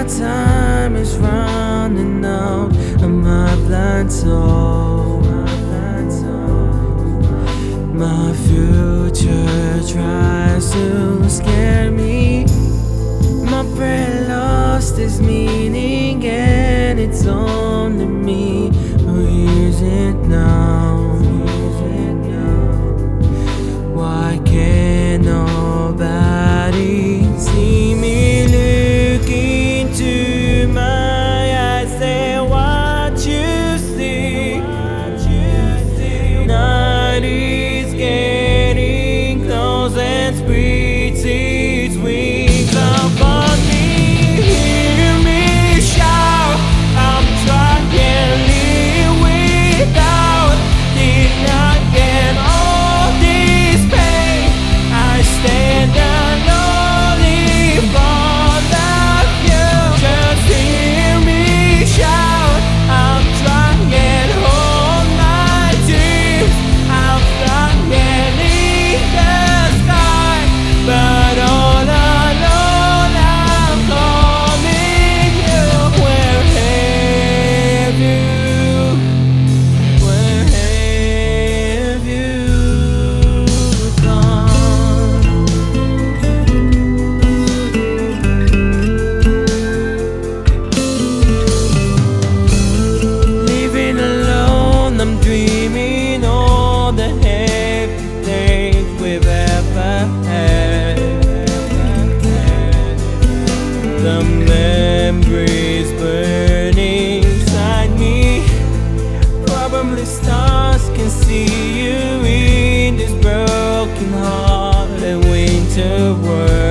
my time is running out my blind soul. My future tries to scare me. My brain lost is me the winter world